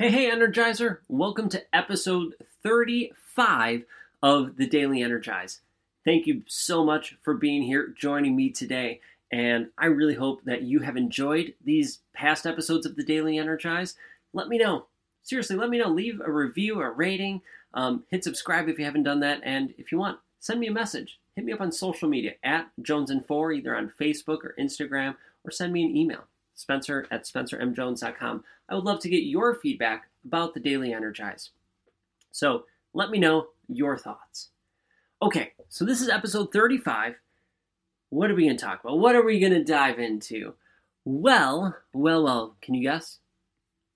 Hey, hey, Energizer! Welcome to episode 35 of the Daily Energize. Thank you so much for being here, joining me today, and I really hope that you have enjoyed these past episodes of the Daily Energize. Let me know. Seriously, let me know. Leave a review, a rating, um, hit subscribe if you haven't done that, and if you want, send me a message. Hit me up on social media at Jones and Four, either on Facebook or Instagram, or send me an email, Spencer at SpencerMJones.com. I would love to get your feedback about the Daily Energize. So let me know your thoughts. Okay, so this is episode 35. What are we going to talk about? What are we going to dive into? Well, well, well, can you guess?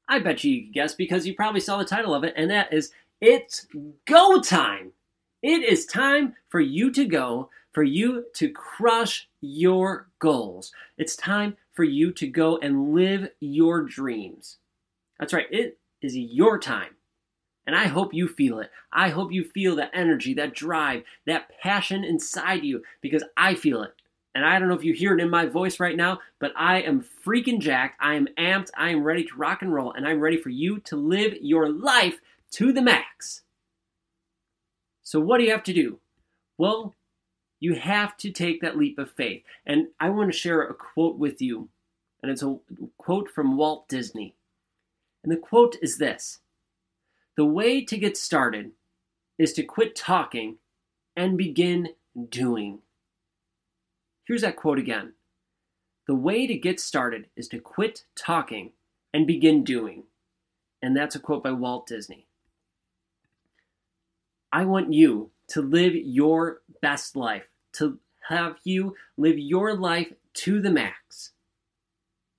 I bet you you can guess because you probably saw the title of it, and that is It's Go Time! It is time for you to go, for you to crush your goals. It's time for you to go and live your dreams. That's right, it is your time. And I hope you feel it. I hope you feel that energy, that drive, that passion inside you because I feel it. And I don't know if you hear it in my voice right now, but I am freaking jacked. I am amped. I am ready to rock and roll. And I'm ready for you to live your life to the max. So, what do you have to do? Well, you have to take that leap of faith. And I want to share a quote with you. And it's a quote from Walt Disney. And the quote is this The way to get started is to quit talking and begin doing. Here's that quote again. The way to get started is to quit talking and begin doing. And that's a quote by Walt Disney. I want you to live your best life, to have you live your life to the max.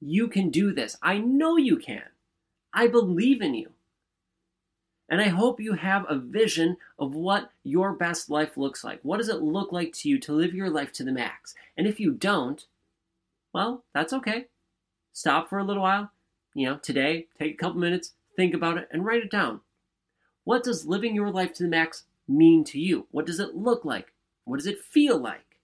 You can do this. I know you can. I believe in you. And I hope you have a vision of what your best life looks like. What does it look like to you to live your life to the max? And if you don't, well, that's okay. Stop for a little while. You know, today, take a couple minutes, think about it, and write it down. What does living your life to the max mean to you? What does it look like? What does it feel like?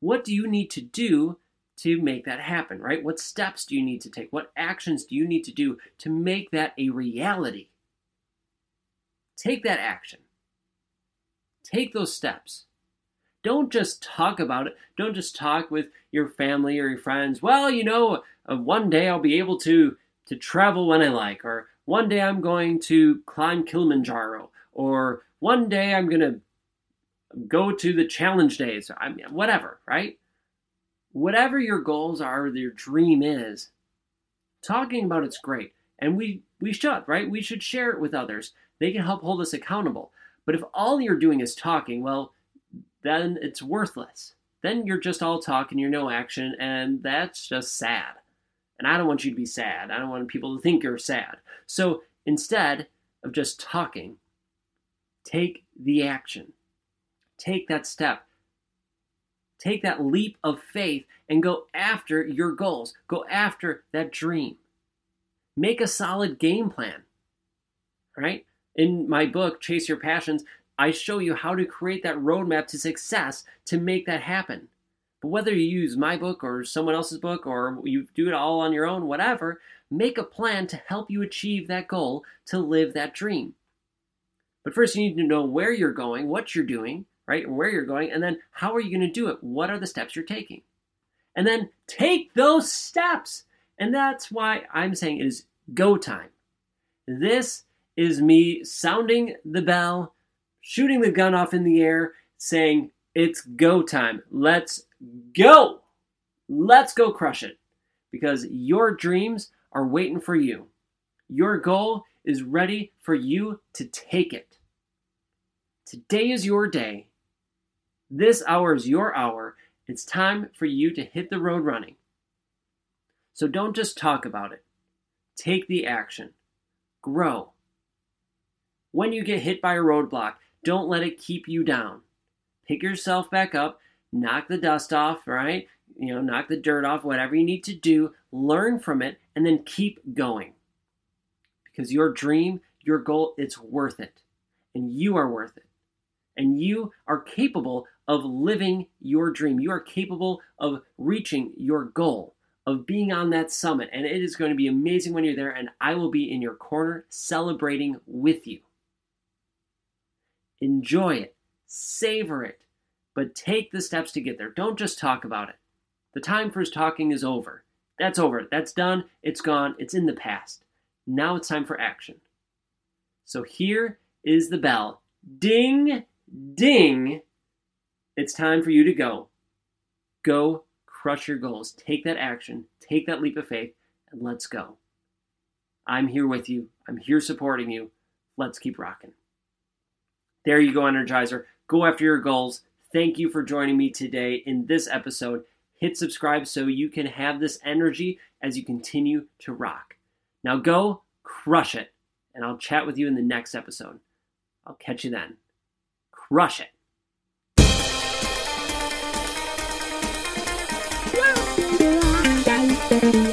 What do you need to do to make that happen, right? What steps do you need to take? What actions do you need to do to make that a reality? Take that action. Take those steps. Don't just talk about it. Don't just talk with your family or your friends. Well, you know, uh, one day I'll be able to to travel when I like, or one day I'm going to climb Kilimanjaro, or one day I'm going to go to the challenge days. I mean, whatever, right? Whatever your goals are, your dream is, talking about it's great, and we we should, right? We should share it with others. They can help hold us accountable. But if all you're doing is talking, well, then it's worthless. Then you're just all talk and you're no action, and that's just sad. And I don't want you to be sad. I don't want people to think you're sad. So instead of just talking, take the action. Take that step. Take that leap of faith and go after your goals. Go after that dream. Make a solid game plan. Right? In my book, Chase Your Passions, I show you how to create that roadmap to success to make that happen. But whether you use my book or someone else's book or you do it all on your own, whatever, make a plan to help you achieve that goal to live that dream. But first, you need to know where you're going, what you're doing, right? Where you're going, and then how are you going to do it? What are the steps you're taking? And then take those steps. And that's why I'm saying it is go time. This is me sounding the bell, shooting the gun off in the air, saying, It's go time. Let's go. Let's go crush it. Because your dreams are waiting for you. Your goal is ready for you to take it. Today is your day. This hour is your hour. It's time for you to hit the road running. So don't just talk about it, take the action, grow. When you get hit by a roadblock, don't let it keep you down. Pick yourself back up, knock the dust off, right? You know, knock the dirt off, whatever you need to do, learn from it, and then keep going. Because your dream, your goal, it's worth it. And you are worth it. And you are capable of living your dream. You are capable of reaching your goal, of being on that summit. And it is going to be amazing when you're there, and I will be in your corner celebrating with you. Enjoy it, savor it, but take the steps to get there. Don't just talk about it. The time for talking is over. That's over. That's done. It's gone. It's in the past. Now it's time for action. So here is the bell. Ding, ding. It's time for you to go. Go crush your goals. Take that action. Take that leap of faith and let's go. I'm here with you. I'm here supporting you. Let's keep rocking. There you go, Energizer. Go after your goals. Thank you for joining me today in this episode. Hit subscribe so you can have this energy as you continue to rock. Now go crush it, and I'll chat with you in the next episode. I'll catch you then crush it. Yeah.